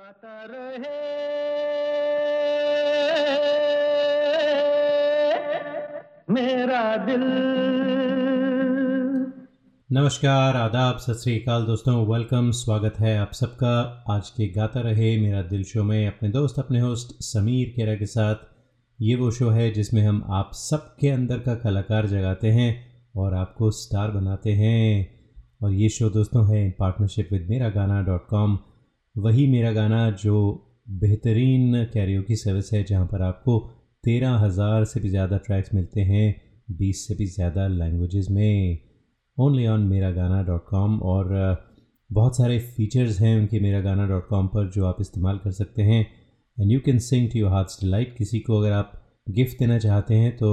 गाता रहे। मेरा दिल। नमस्कार, आदाब, सत श्रीकाल दोस्तों। वेलकम स्वागत है आप सबका। आज के गाता रहे मेरा दिल शो में अपने दोस्त, अपने होस्ट समीर केरा के साथ। ये वो शो है जिसमें हम आप सबके अंदर का कलाकार जगाते हैं और आपको स्टार बनाते हैं। और ये शो दोस्तों है इन पार्टनरशिप विद मेरा गाना डॉट कॉम वही मेरा गाना जो बेहतरीन कैरियो की सर्विस है, जहाँ पर आपको तेरह हज़ार से भी ज़्यादा ट्रैक्स मिलते हैं, बीस से भी ज़्यादा लैंग्वेजेस में। ओनली ऑन मेरा गाना डॉट कॉम और बहुत सारे फीचर्स हैं उनके मेरा गाना डॉट कॉम पर जो आप इस्तेमाल कर सकते हैं। And you can sing to your heart's delight किसी को अगर आप गिफ्ट देना चाहते हैं तो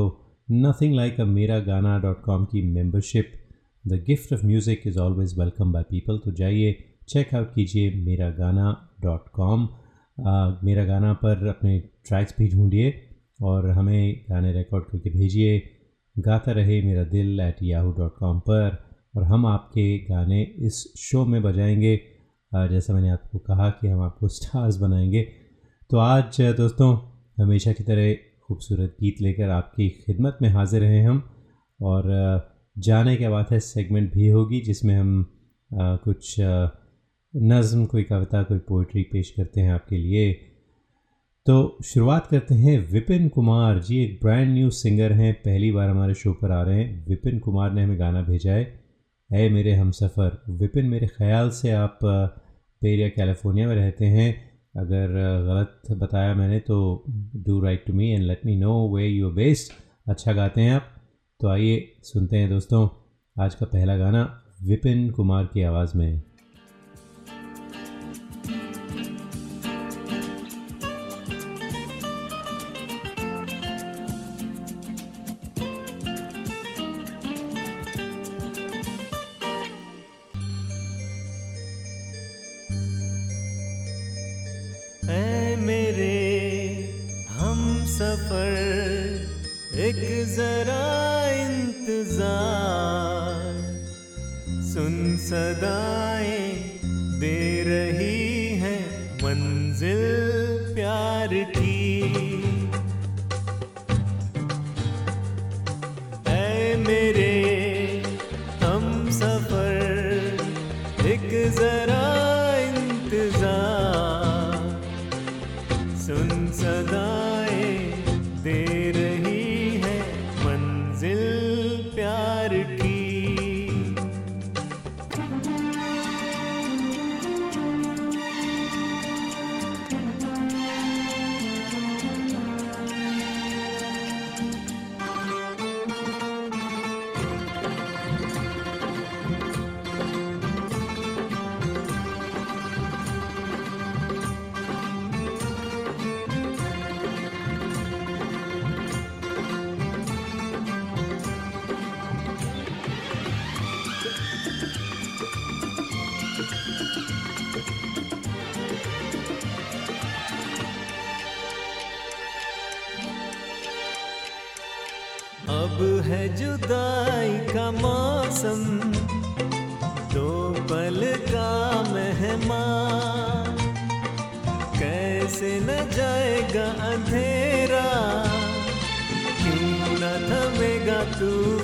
nothing like a Mera Gana dot com की membership the gift of music is always welcome by people तो जाइए चेकआउट कीजिए मेरा गाना डॉट कॉम। मेरा गाना पर अपने ट्रैक्स भी ढूंढिए और हमें गाने रिकॉर्ड करके भेजिए। गाता रहे मेरा दिल एट याहू डॉट कॉम पर और हम आपके गाने इस शो में बजाएँगे। जैसा मैंने आपको कहा कि हम आपको स्टार्स बनाएँगे। तो आज, दोस्तों, हमेशा की तरह खूबसूरत गीत लेकर आपकी खिदमत में हाजिर हैं हम और जाने के बाद है सेगमेंट भी होगी जिसमें हम कुछ नज़म कोई कविता, कोई पोइट्री पेश करते हैं आपके लिए। तो शुरुआत करते हैं विपिन कुमार जी, एक ब्रांड न्यू सिंगर हैं। पहली बार हमारे शो पर आ रहे हैं। विपिन कुमार ने हमें गाना भेजा है। है मेरे हम सफ़र विपिन मेरे ख्याल से आप पेरिया, कैलिफ़ोर्निया में रहते हैं। अगर गलत बताया मैंने तो do write to me and let me know way you based अच्छा गाते हैं आप। तो आइए सुनते हैं दोस्तों, आज का पहला गाना विपिन कुमार की आवाज़ में। अब है जुदाई का मौसम, दो पल का मेहमान। कैसे न जाएगा अंधेरा, क्यों न थमेगा तूफ़ान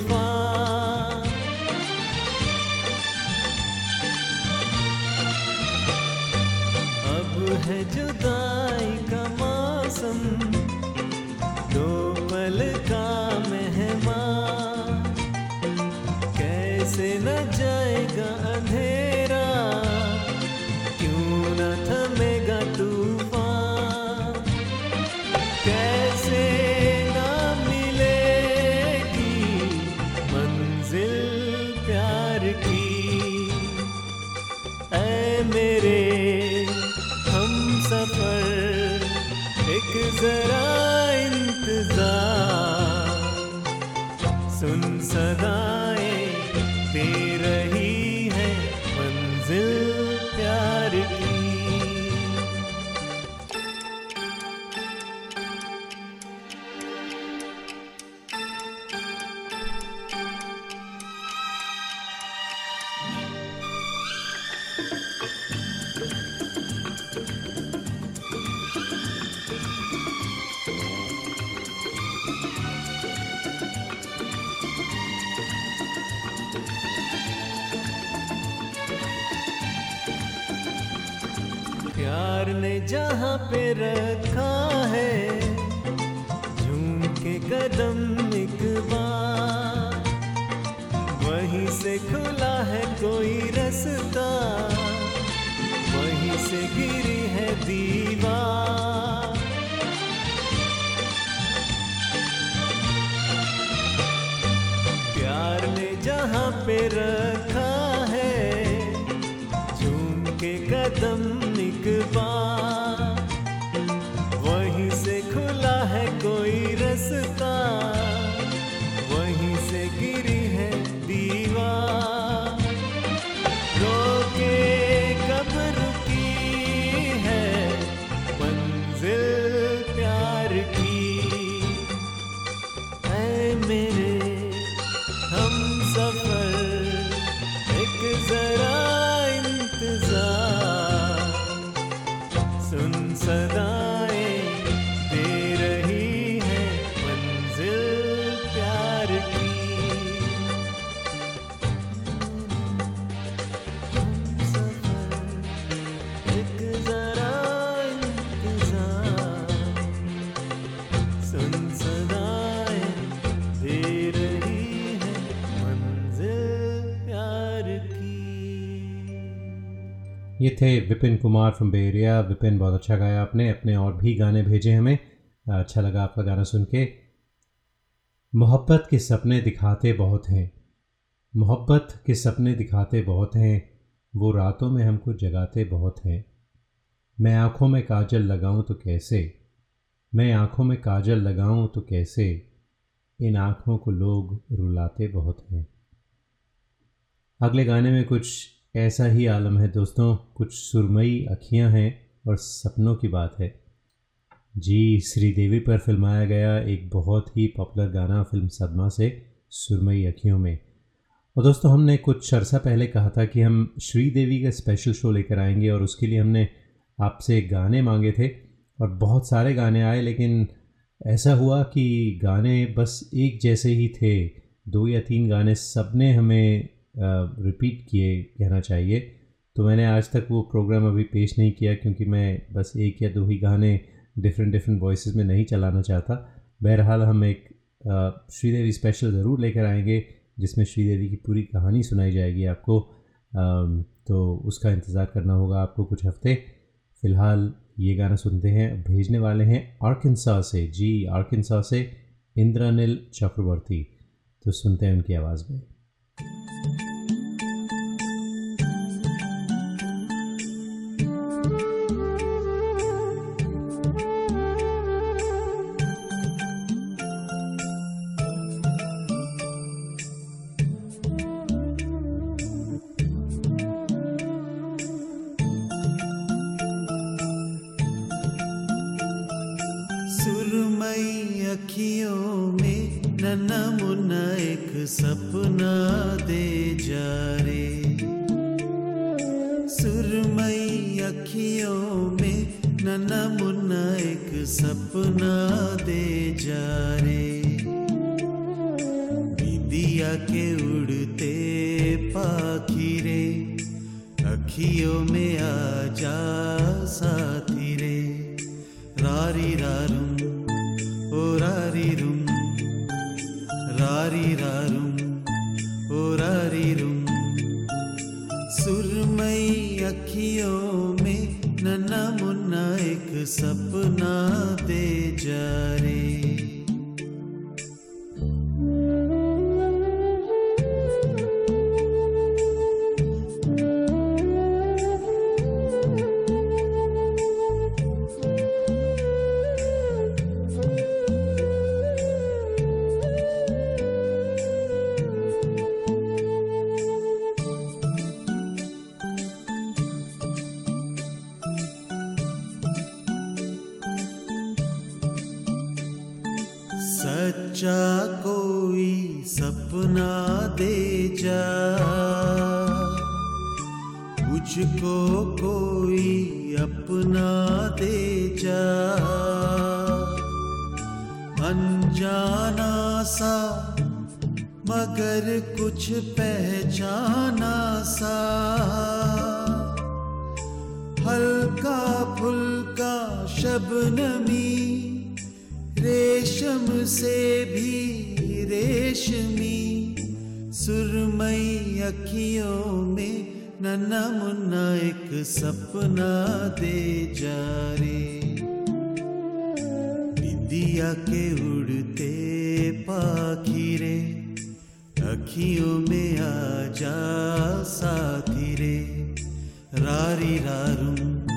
वहीं थे Vipin Kumar from Bay Area Vipin, बहुत अच्छा गाया आपने। अपने और भी गाने भेजे हमें। अच्छा लगा आपका गाना सुन के। मोहब्बत के सपने दिखाते बहुत हैं। मोहब्बत के सपने दिखाते बहुत हैं। वो रातों में हमको जगाते बहुत हैं। मैं आँखों में काजल लगाऊँ तो कैसे? मैं आँखों में काजल लगाऊँ तो कैसे? इन आँखों को लोग रुलाते बहुत हैं। अगले गाने में कुछ ऐसा ही आलम है दोस्तों, कुछ सुरमई अखियाँ हैं और सपनों की बात है। जी, श्रीदेवी पर फिल्माया गया एक बहुत ही पॉपुलर गाना फ़िल्म सदमा से सुरमई अखियों में। और दोस्तों, हमने कुछ अरसा पहले कहा था कि हम श्रीदेवी का स्पेशल शो लेकर आएँगे और उसके लिए हमने आपसे गाने मांगे थे और बहुत सारे गाने आए, लेकिन ऐसा हुआ कि गाने बस एक जैसे ही थे। दो या तीन गाने सबने हमें रिपीट किए, कहना चाहिए। तो मैंने आज तक वो प्रोग्राम अभी पेश नहीं किया क्योंकि मैं बस एक या दो ही गाने डिफरेंट डिफरेंट वॉइस में नहीं चलाना चाहता। बहरहाल हम एक श्रीदेवी स्पेशल ज़रूर लेकर आएँगे, जिसमें श्रीदेवी की पूरी कहानी सुनाई जाएगी आपको। तो उसका इंतज़ार करना होगा आपको कुछ हफ़्ते। फ़िलहाल ये गाना सुनते हैं, भेजने वाले हैं आर्किनसा से। जी, आर्किनसा से इंद्रानिल चक्रवर्ती। तो सुनते हैं उनकी आवाज़ में। अखियों में आ जा साथी रे। रारी रारू ओ रारी रारुम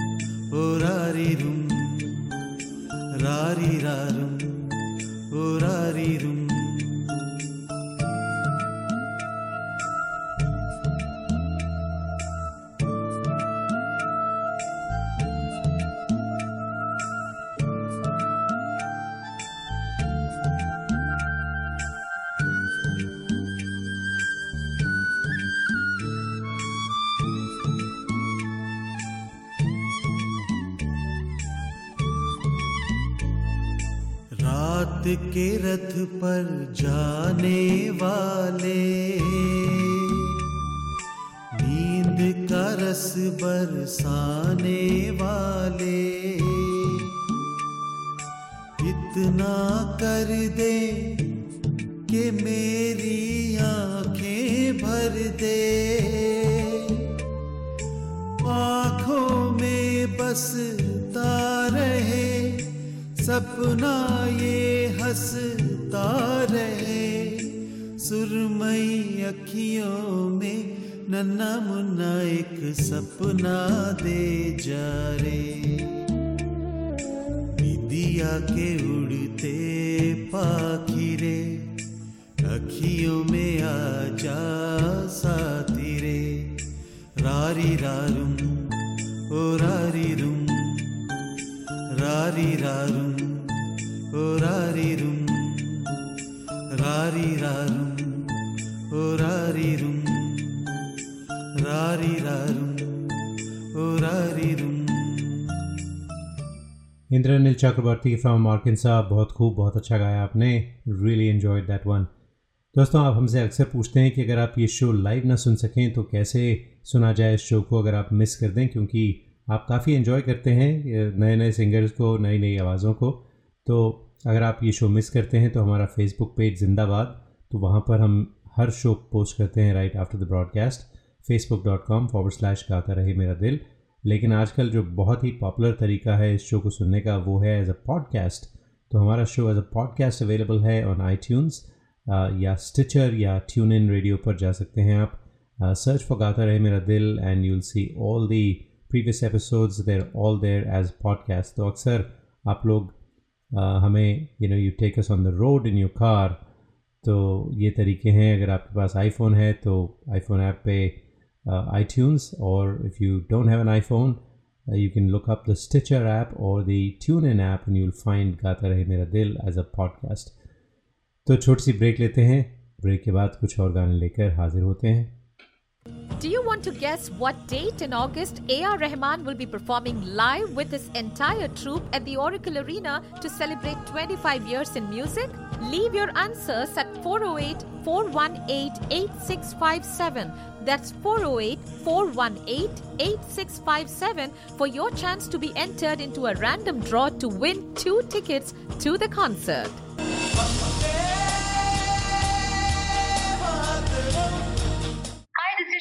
ओ रारी पर जाने वाले। नींद का रस बरसाने इंद्रनील चक्रवर्ती फ्रॉम साहब, बहुत खूब, बहुत अच्छा गाया आपने। रियली एन्जॉयड दैट वन दोस्तों, आप हमसे अक्सर पूछते हैं कि अगर आप ये शो लाइव ना सुन सकें तो कैसे सुना जाए इस शो को अगर आप मिस कर दें, क्योंकि आप काफ़ी इन्जॉय करते हैं नए नए सिंगर्स को नई नई आवाज़ों को। तो अगर आप ये शो मिस करते हैं तो हमारा फेसबुक पेज जिंदाबाद। तो वहाँ पर हम हर शो पोस्ट करते हैं right after the broadcast Facebook dot com forward slash Gaata Rahe Mera दिल। लेकिन आजकल जो बहुत ही पॉपुलर तरीका है इस शो को सुनने का वो है एज अ पॉडकास्ट तो हमारा show as a podcast available है ऑन आई या स्टिचर या ट्यून इन रेडियो पर जा सकते हैं आप. Search for Gaata Rahe Mera Dil and you'll see all the previous episodes there all there as podcast तो अक्सर आप लोग uh, हमें you know you take us on the road in your car तो ये तरीके हैं. अगर आपके पास आईफोन है तो आईफोन ऐप पे आई or if you don't have an iPhone, uh, you can look up the Stitcher app or the TuneIn app and you'll find Gata Rahe Mera Dil as a podcast. तो छोटी सी break लेते हैं break के बाद कुछ और गाने लेकर हाजिर होते हैं Do you want to guess what date in August A.R. Rahman will be performing live with his entire troupe at the Oracle Arena to celebrate 25 years in music? Leave your answers at 408 418 8657. That's 408 418 8657 for your chance to be entered into a random draw to win two tickets to the concert.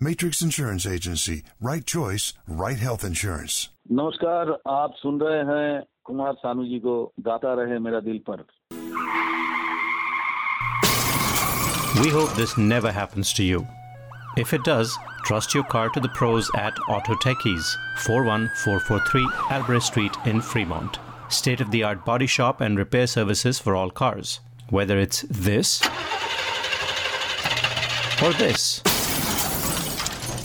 Matrix Insurance Agency. Right choice, right health insurance. नमस्कार आप सुन रहे हैं कुमार सानू जी को गाता रहे मेरा दिल पर We hope this never happens to you. If it does, trust your car to the pros at Auto Techies, 41443 Albrecht Street in Fremont. State of the art body shop and repair services for all cars. Whether it's this or this.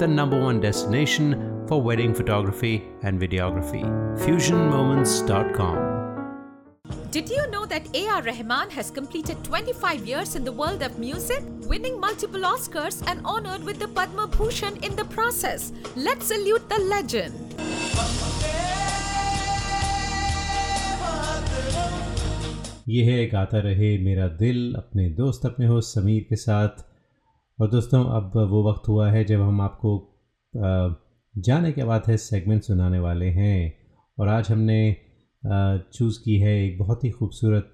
the number one destination for wedding photography and videography. FusionMoments.com. Did you know that A.R. Rahman has completed 25 years in the world of music, winning multiple Oscars and honored with the Padma Bhushan in the process? Let's salute the legend. ये है गाता रहे मेरा दिल अपने दोस्त अपने हो समीर के साथ और दोस्तों, अब वो वक्त हुआ है जब हम आपको जाने के बाद है सेगमेंट सुनाने वाले हैं। और आज हमने चूज़ की है एक बहुत ही खूबसूरत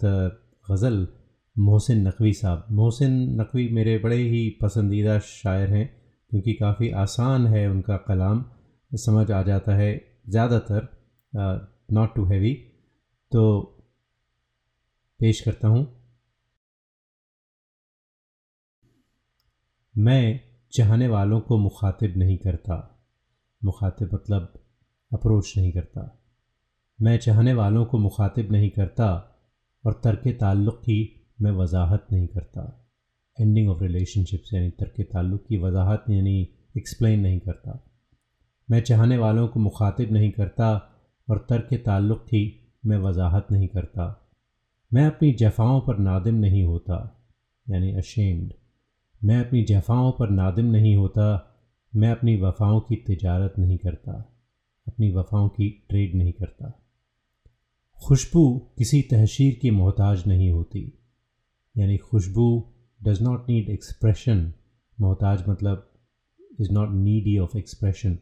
गज़ल, मोहसिन नकवी साहब। मोहसिन नकवी मेरे बड़े ही पसंदीदा शायर हैं, क्योंकि काफ़ी आसान है उनका कलाम, समझ आ जाता है ज़्यादातर नॉट टू हैवी तो पेश करता हूँ। मैं चाहने वालों को मुखातिब नहीं करता। मुखातिब मतलब अप्रोच नहीं करता। मैं चाहने वालों को मुखातिब नहीं करता और तर्क ताल्लुक़ की मैं वजाहत नहीं करता। एंडिंग ऑफ़ रिलेशनशिप्स यानी तर्क ताल्लुक़ की वजाहत यानी एक्सप्लेन नहीं करता। मैं चाहने वालों को मुखातिब नहीं करता और तर्क ताल्लुक़ की मैं वजाहत नहीं करता। मैं अपनी जफ़ाओं पर नादिम नहीं होता, यानी अशेम्ड मैं अपनी जफ़ाओं पर नादिम नहीं होता, मैं अपनी वफ़ाओं की तिजारत नहीं करता, अपनी वफ़ाओं की ट्रेड नहीं करता। खुशबू किसी तहशीर की मोहताज नहीं होती, यानी खुशबू डज़ नॉट नीड एक्सप्रेशन मोहताज मतलब is not needy of expression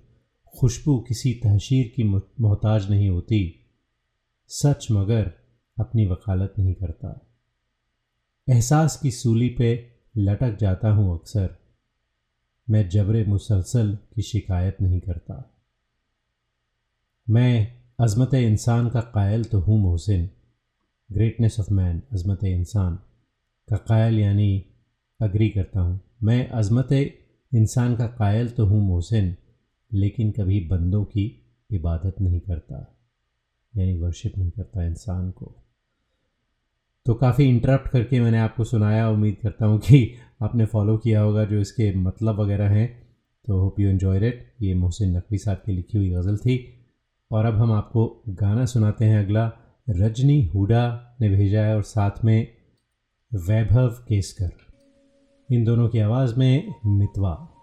खुशबू किसी तहशीर की मोहताज नहीं होती, सच मगर अपनी वकालत नहीं करता। एहसास की सूली पे लटक जाता हूँ अक्सर। मैं जबर मुसलसल की शिकायत नहीं करता। मैं अज़मत इंसान का कायल तो हूँ मोहसिन। ग्रेटनेस ऑफ़ मैन अजमत इंसान। का कायल यानी अग्री करता हूँ। मैं अजमत इंसान का कायल तो हूँ मोहसिन, लेकिन कभी बंदों की इबादत नहीं करता। यानी वर्शिप नहीं करता इंसान को। तो काफ़ी इंटरप्ट करके मैंने आपको सुनाया। उम्मीद करता हूँ कि आपने फॉलो किया होगा जो इसके मतलब वगैरह हैं। तो होप यू एन्जॉय इट ये मोहसिन नकवी साहब की लिखी हुई गज़ल थी। और अब हम आपको गाना सुनाते हैं अगला। रजनी हुडा ने भेजा है और साथ में वैभव केसकर। इन दोनों की आवाज़ में मितवा।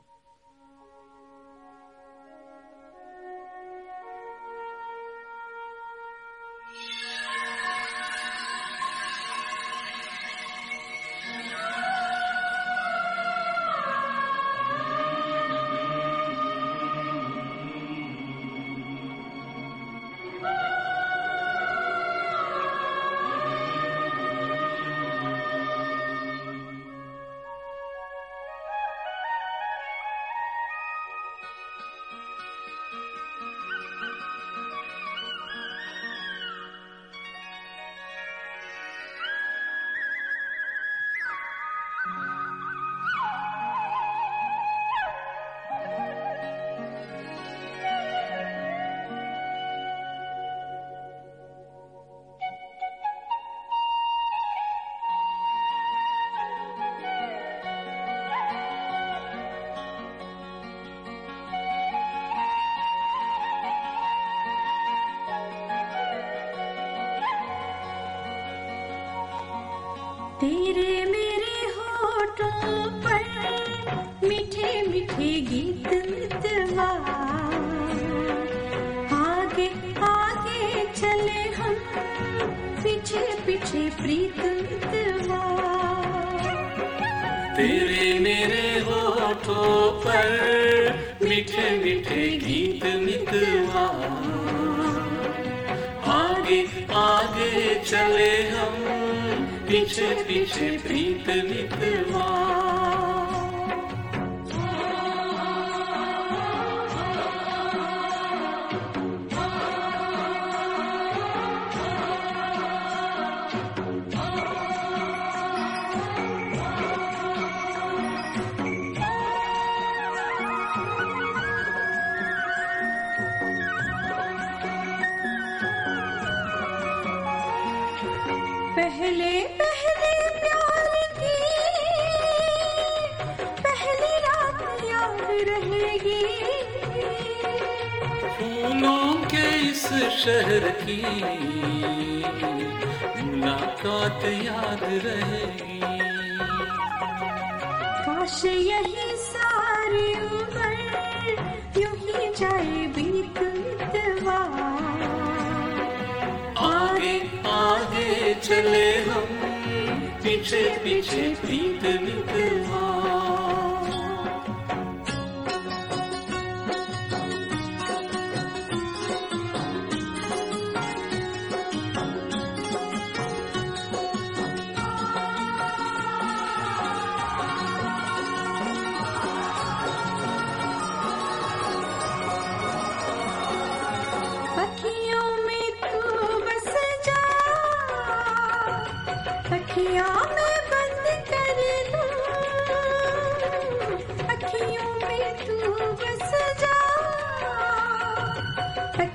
चले हम पीछे पीछे प्रीत मितवा इस शहर की मुलाकात याद रहेगी। काश यही सारी उम्र यूँ ही जाए बीत आगे आगे चले हम पीछे पीछे बीत मितवा।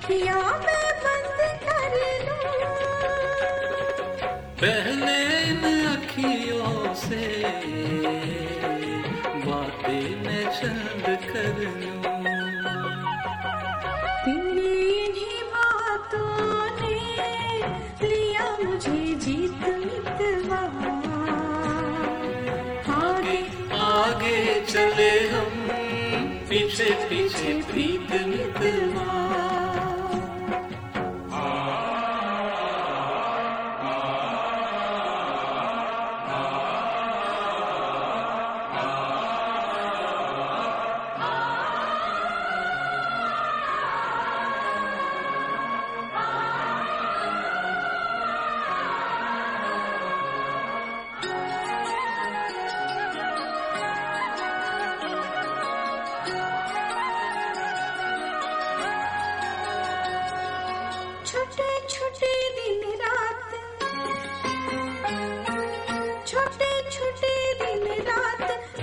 अखियाँ में बंद कर पहले इन अखियों से बातें मैं चंद कर लूँ। तेरी इन्हीं बातों ने लिया मुझे जीत मितवा आगे आगे चले हम पीछे पीछे प्रीत मितवा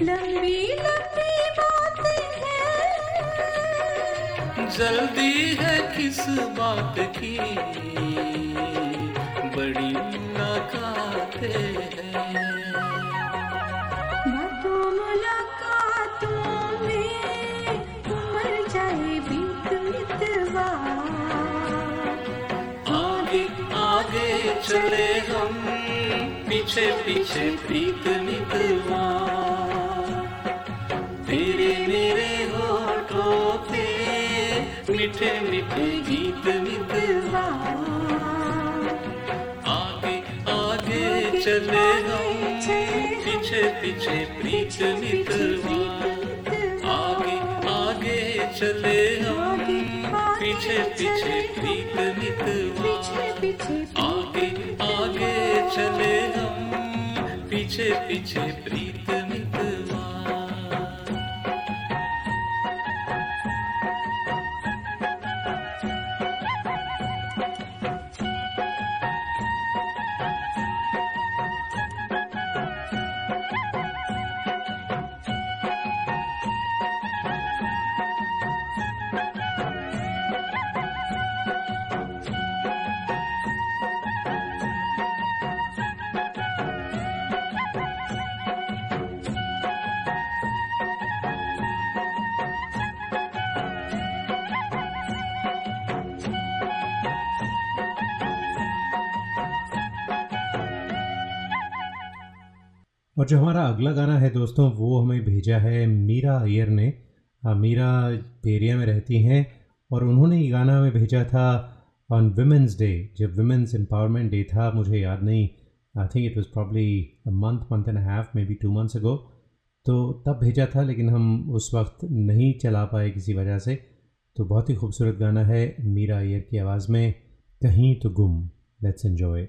लंबी लंबी बातें हैं जल्दी है किस बात की? बड़ी मुलाकातें हैं। बातों मुलाकातों में उमड़ जाए बीत मितवा। आगे आगे चले हम पीछे पीछे प्रीत मितवा। मीठे मीठे गीत आगे आगे चले हम पीछे पीछे प्रीत मितवा आगे आगे चले पीछे पीछे प्रीत मितवा आगे आगे चले हम पीछे पीछे और जो हमारा अगला गाना है दोस्तों, वो हमें भेजा है मीरा अयर ने। मीरा पेरिया में रहती हैं और उन्होंने ये गाना हमें भेजा था ऑन वुमेंस डे जब वुमेंस एम्पावरमेंट डे था, मुझे याद नहीं। I think it was probably month month and half maybe two months ago तो तब भेजा था, लेकिन हम उस वक्त नहीं चला पाए किसी वजह से। तो बहुत ही खूबसूरत गाना है मीरा अयर की आवाज़ में, कहीं तो गुम let's enjoy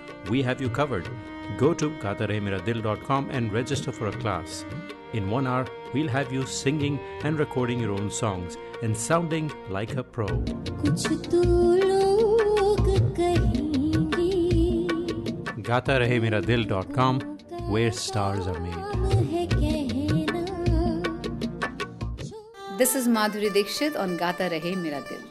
we have you covered. Go to gaataremeradil.com and register for a class. In one hour, we'll have you singing and recording your own songs and sounding like a pro. GaataRaheMeraDil.com, where stars are made. This is Madhuri Dixit on Gata Rahe Mera Dil.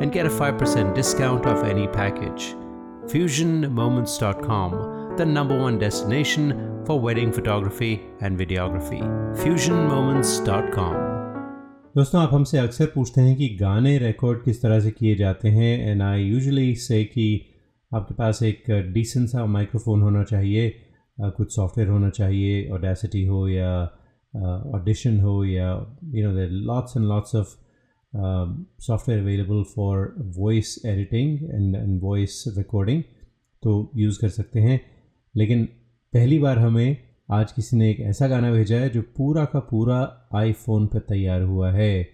and get a 5% discount off any package. FusionMoments.com, the number one destination for wedding photography and videography. FusionMoments.com. दोस्तों आप हमसे अक्सर पूछते हैं कि गाने record किस तरह से किए जाते हैं एंड आई यूजुअली से कि आपके पास एक डिसेंट सा माइक्रोफोन होना चाहिए अ, कुछ सॉफ्टवेयर होना चाहिए ऑडेसिटी हो या ऑडिशन हो या you know there lots and lots of software available for voice editing and voice recording तो यूज़ कर सकते हैं। लेकिन पहली बार हमें आज किसी ने एक ऐसा गाना भेजा है जो पूरा का पूरा आईफोन पर तैयार हुआ है।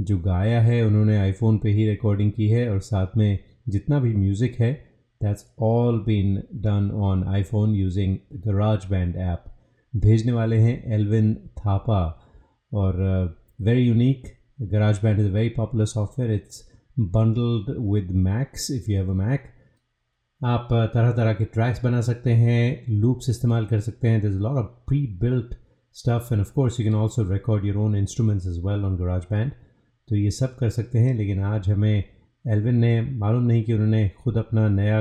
जो गाया है, उन्होंने आईफोन पे ही रिकॉर्डिंग की है और साथ में जितना भी म्यूज़िक है that's all been done on iPhone using garage band app भेजने वाले हैं एल्विन थापा और very unique band is a very popular software it's bundled with Macs if you have a Mac आप तरह तरह के ट्रैक्स बना सकते हैं लूप्स इस्तेमाल कर सकते हैं. This lot of pre built stuff and of course you can also record your own instruments as well on garage band तो ये सब कर सकते हैं, लेकिन आज हमें एल्विन ने मालूम नहीं कि उन्होंने खुद अपना नया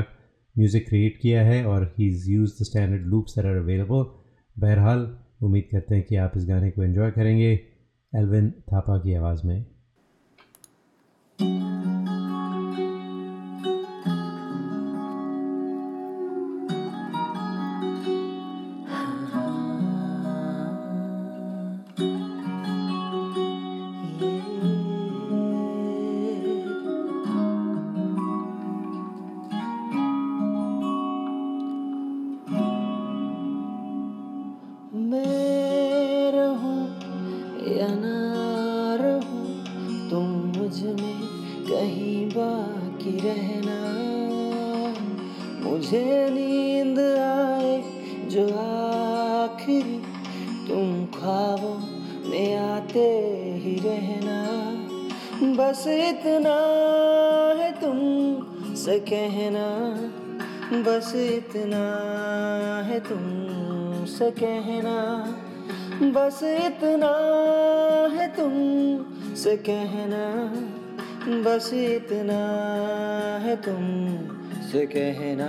म्यूज़िक क्रिएट किया है और he is use the standard loops are available बहरहाल, उम्मीद करते हैं कि आप इस गाने को एंजॉय करेंगे। एल्विन थापा की आवाज़ में। बस इतना है तुम से कहना।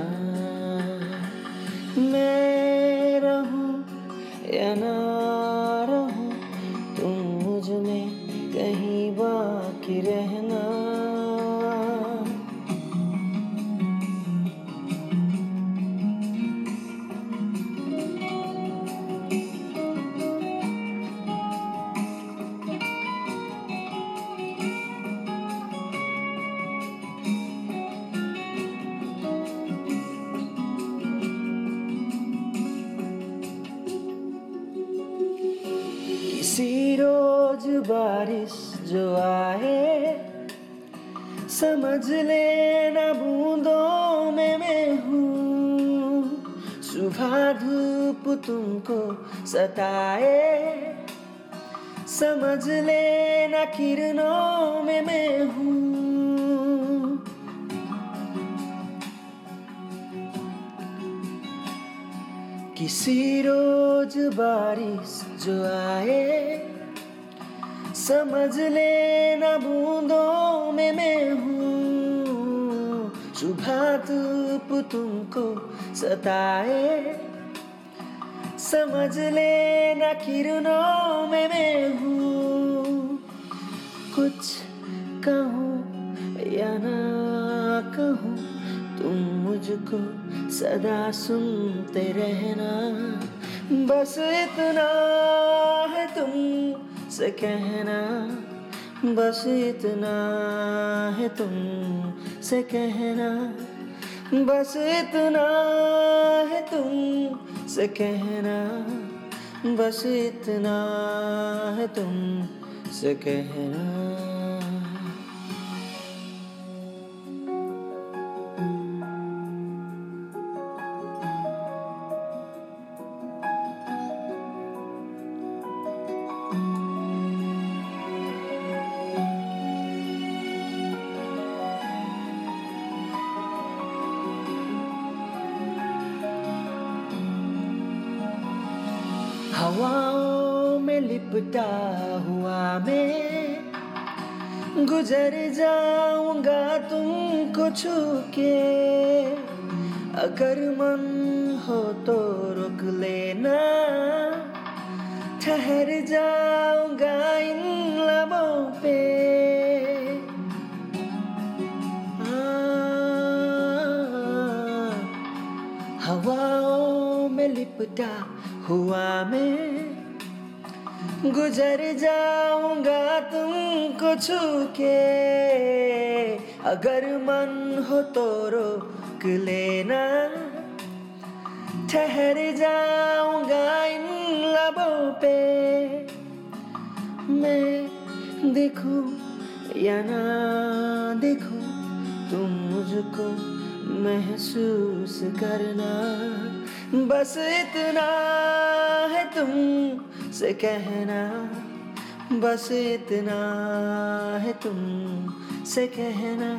जो आए समझ लेना बूंदों में मैं हूँ। सुबह धूप तुमको सताए। समझ लेना किरणों में मैं हूँ। किसी रोज बारिश जो आए समझ लेना बूंदों में मैं हूँ। सुबह धूप तुमको सताए। समझ लेना किरणों में मैं हूँ। कुछ कहूँ या ना कहूँ, तुम मुझको सदा सुनते रहना। बस इतना है तुम। से कहना बस इतना है तुम से कहना। बस इतना है तुम से कहना। बस इतना है तुम से कहना। हवाओं में लिपटा हुआ मैं। गुजर जाऊँगा तुमको छू के अगर मन हो तो रुक लेना। ठहर जाऊँगा इन लबों पे। हवाओं में लिपटा हुआ मैं। गुजर जाऊँगा तुमको छू के अगर मन हो तो रोक लेना। ठहर जाऊँगा इन लबों पे। मैं देखूँ या ना देखूँ, तुम मुझको महसूस करना। बस इतना है तुम से कहना, बस इतना है तुम से कहना,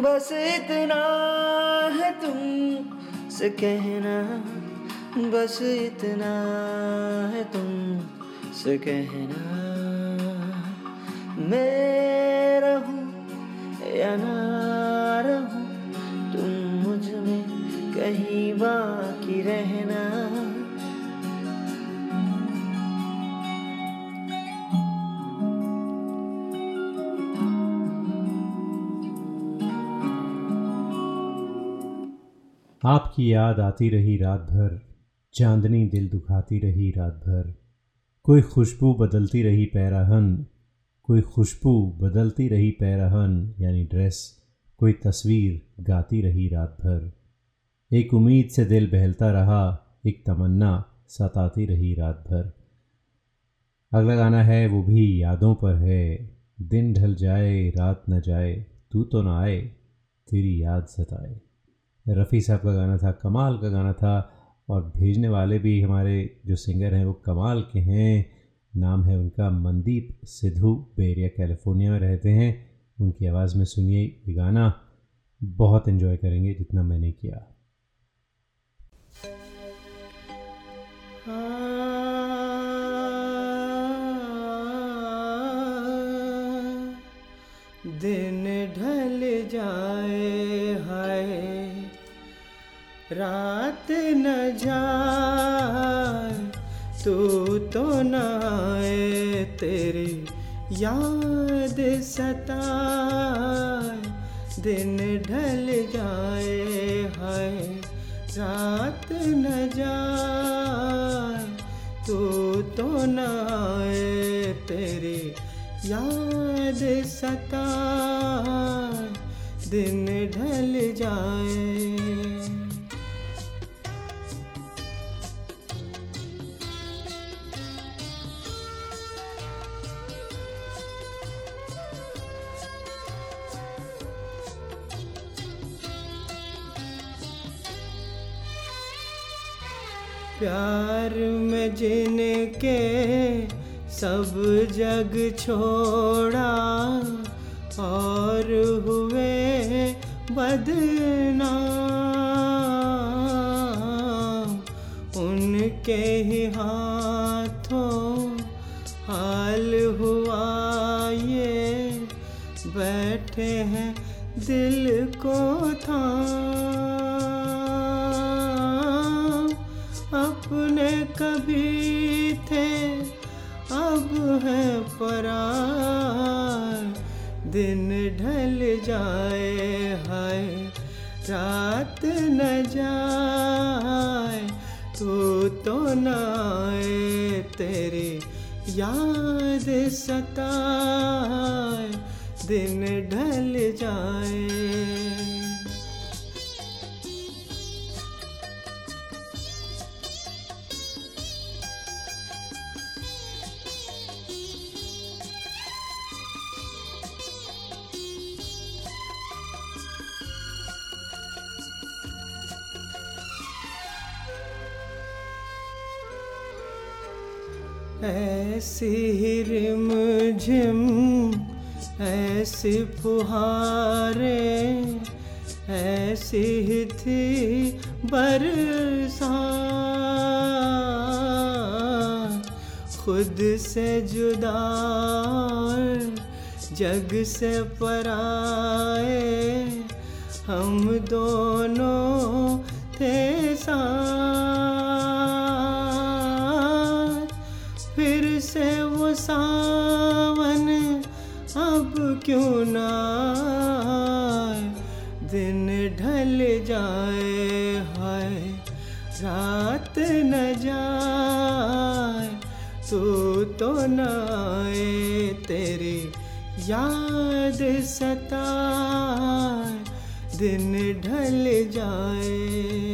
बस इतना है तुम से कहना, बस इतना है तुम से कहना, मैं रहूँ या ना कहीं बाकी रहना। आपकी याद आती रही रात भर, चांदनी दिल दुखाती रही रात भर। कोई खुशबू बदलती रही पैराहन, कोई खुशबू बदलती रही पैराहन, यानी ड्रेस, कोई तस्वीर गाती रही रात भर। एक उम्मीद से दिल बहलता रहा, एक तमन्ना सताती रही रात भर अगला गाना है, वो भी यादों पर है। दिन ढल जाए, रात न जाए, तू तो ना आए, तेरी याद सताए। रफ़ी साहब का गाना था, कमाल का गाना था, और भेजने वाले भी हमारे जो सिंगर हैं, वो कमाल के हैं। नाम है उनका मनदीप सिद्धू, बेरिया, कैलिफ़ोर्निया में रहते हैं। उनकी आवाज़ में सुनिए ये गाना। बहुत इन्जॉय करेंगे जितना मैंने किया। दिन ढल जाए हाय, रात न जाए, तू तो न आए, तेरी याद सताए, दिन ढल जाए हाय, रात न जाए। तू तो न आए तेरी याद सता दिन ढल जाए। प्यार में जिनके सब जग छोड़ा और हुए बदनाम। उनके ही हाथों हाल हुआ ये, बैठे हैं दिल को थाम। है परार दिन ढल जाए, हाय, रात न जाए, तू तो न आए, तेरी याद सताए। दिन ढल जाए ऐसी ही झिम, ऐसी फुहारे, ऐसी ही थी बरसात। खुद से जुदा जग से पराए, हम दोनों थे साथ। सावन अब क्यों ना दिन ढल जाए, हाय, रात न जाए, तू तो न आए, तेरी याद सताए। दिन ढल जाए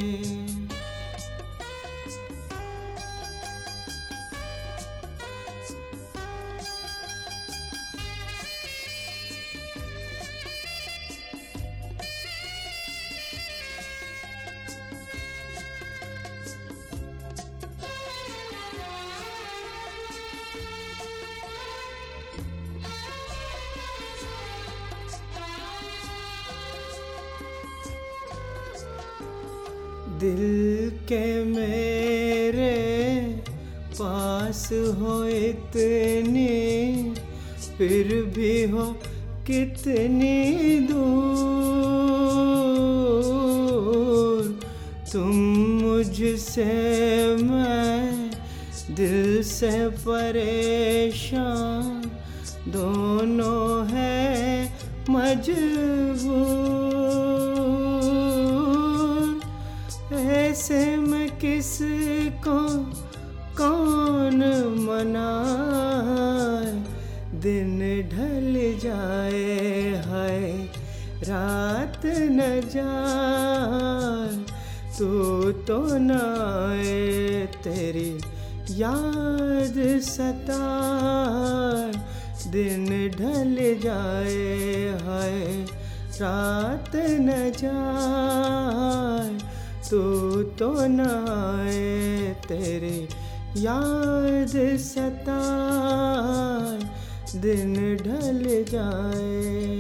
याद सताए दिन ढल जाए है रात न जाए तू तो न आए तेरी याद सताए दिन ढल जाए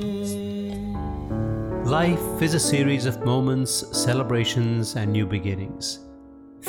Life is a series of moments, celebrations, and new beginnings.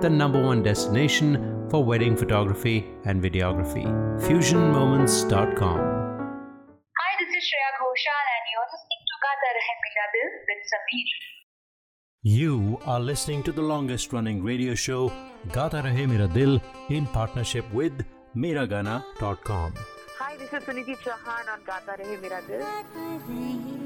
the number one destination for wedding photography and videography. FusionMoments.com. Hi, this is Shreya Ghoshal, and you're listening to Gata Rahe Mera Dil with Sameer. You are listening to the longest running radio show, Gata Rahe Mera Dil, in partnership with Miragana.com. Hi, this is Suniti Chauhan on Gata Rahe Mera Dil.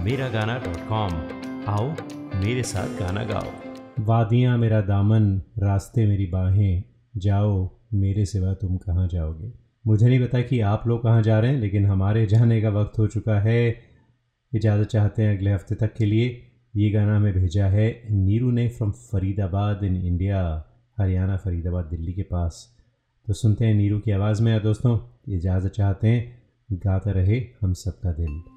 मेरा गाना dot com आओ, मेरे साथ गाना गाओ। वादियाँ मेरा दामन, रास्ते मेरी बाहें। जाओ, मेरे सिवा तुम कहाँ जाओगे? मुझे नहीं पता कि आप लोग कहाँ जा रहे हैं, लेकिन हमारे जाने का वक्त हो चुका है। इजाज़त चाहते हैं अगले हफ़्ते तक के लिए। ये गाना हमें भेजा है नीरू ने from Faridabad in India Haryana, Faridabad, Delhi के पास। तो सुनते हैं नीरू की आवाज़ में। दोस्तों, इजाज़त चाहते हैं, गाता रहे हम सबका दिल।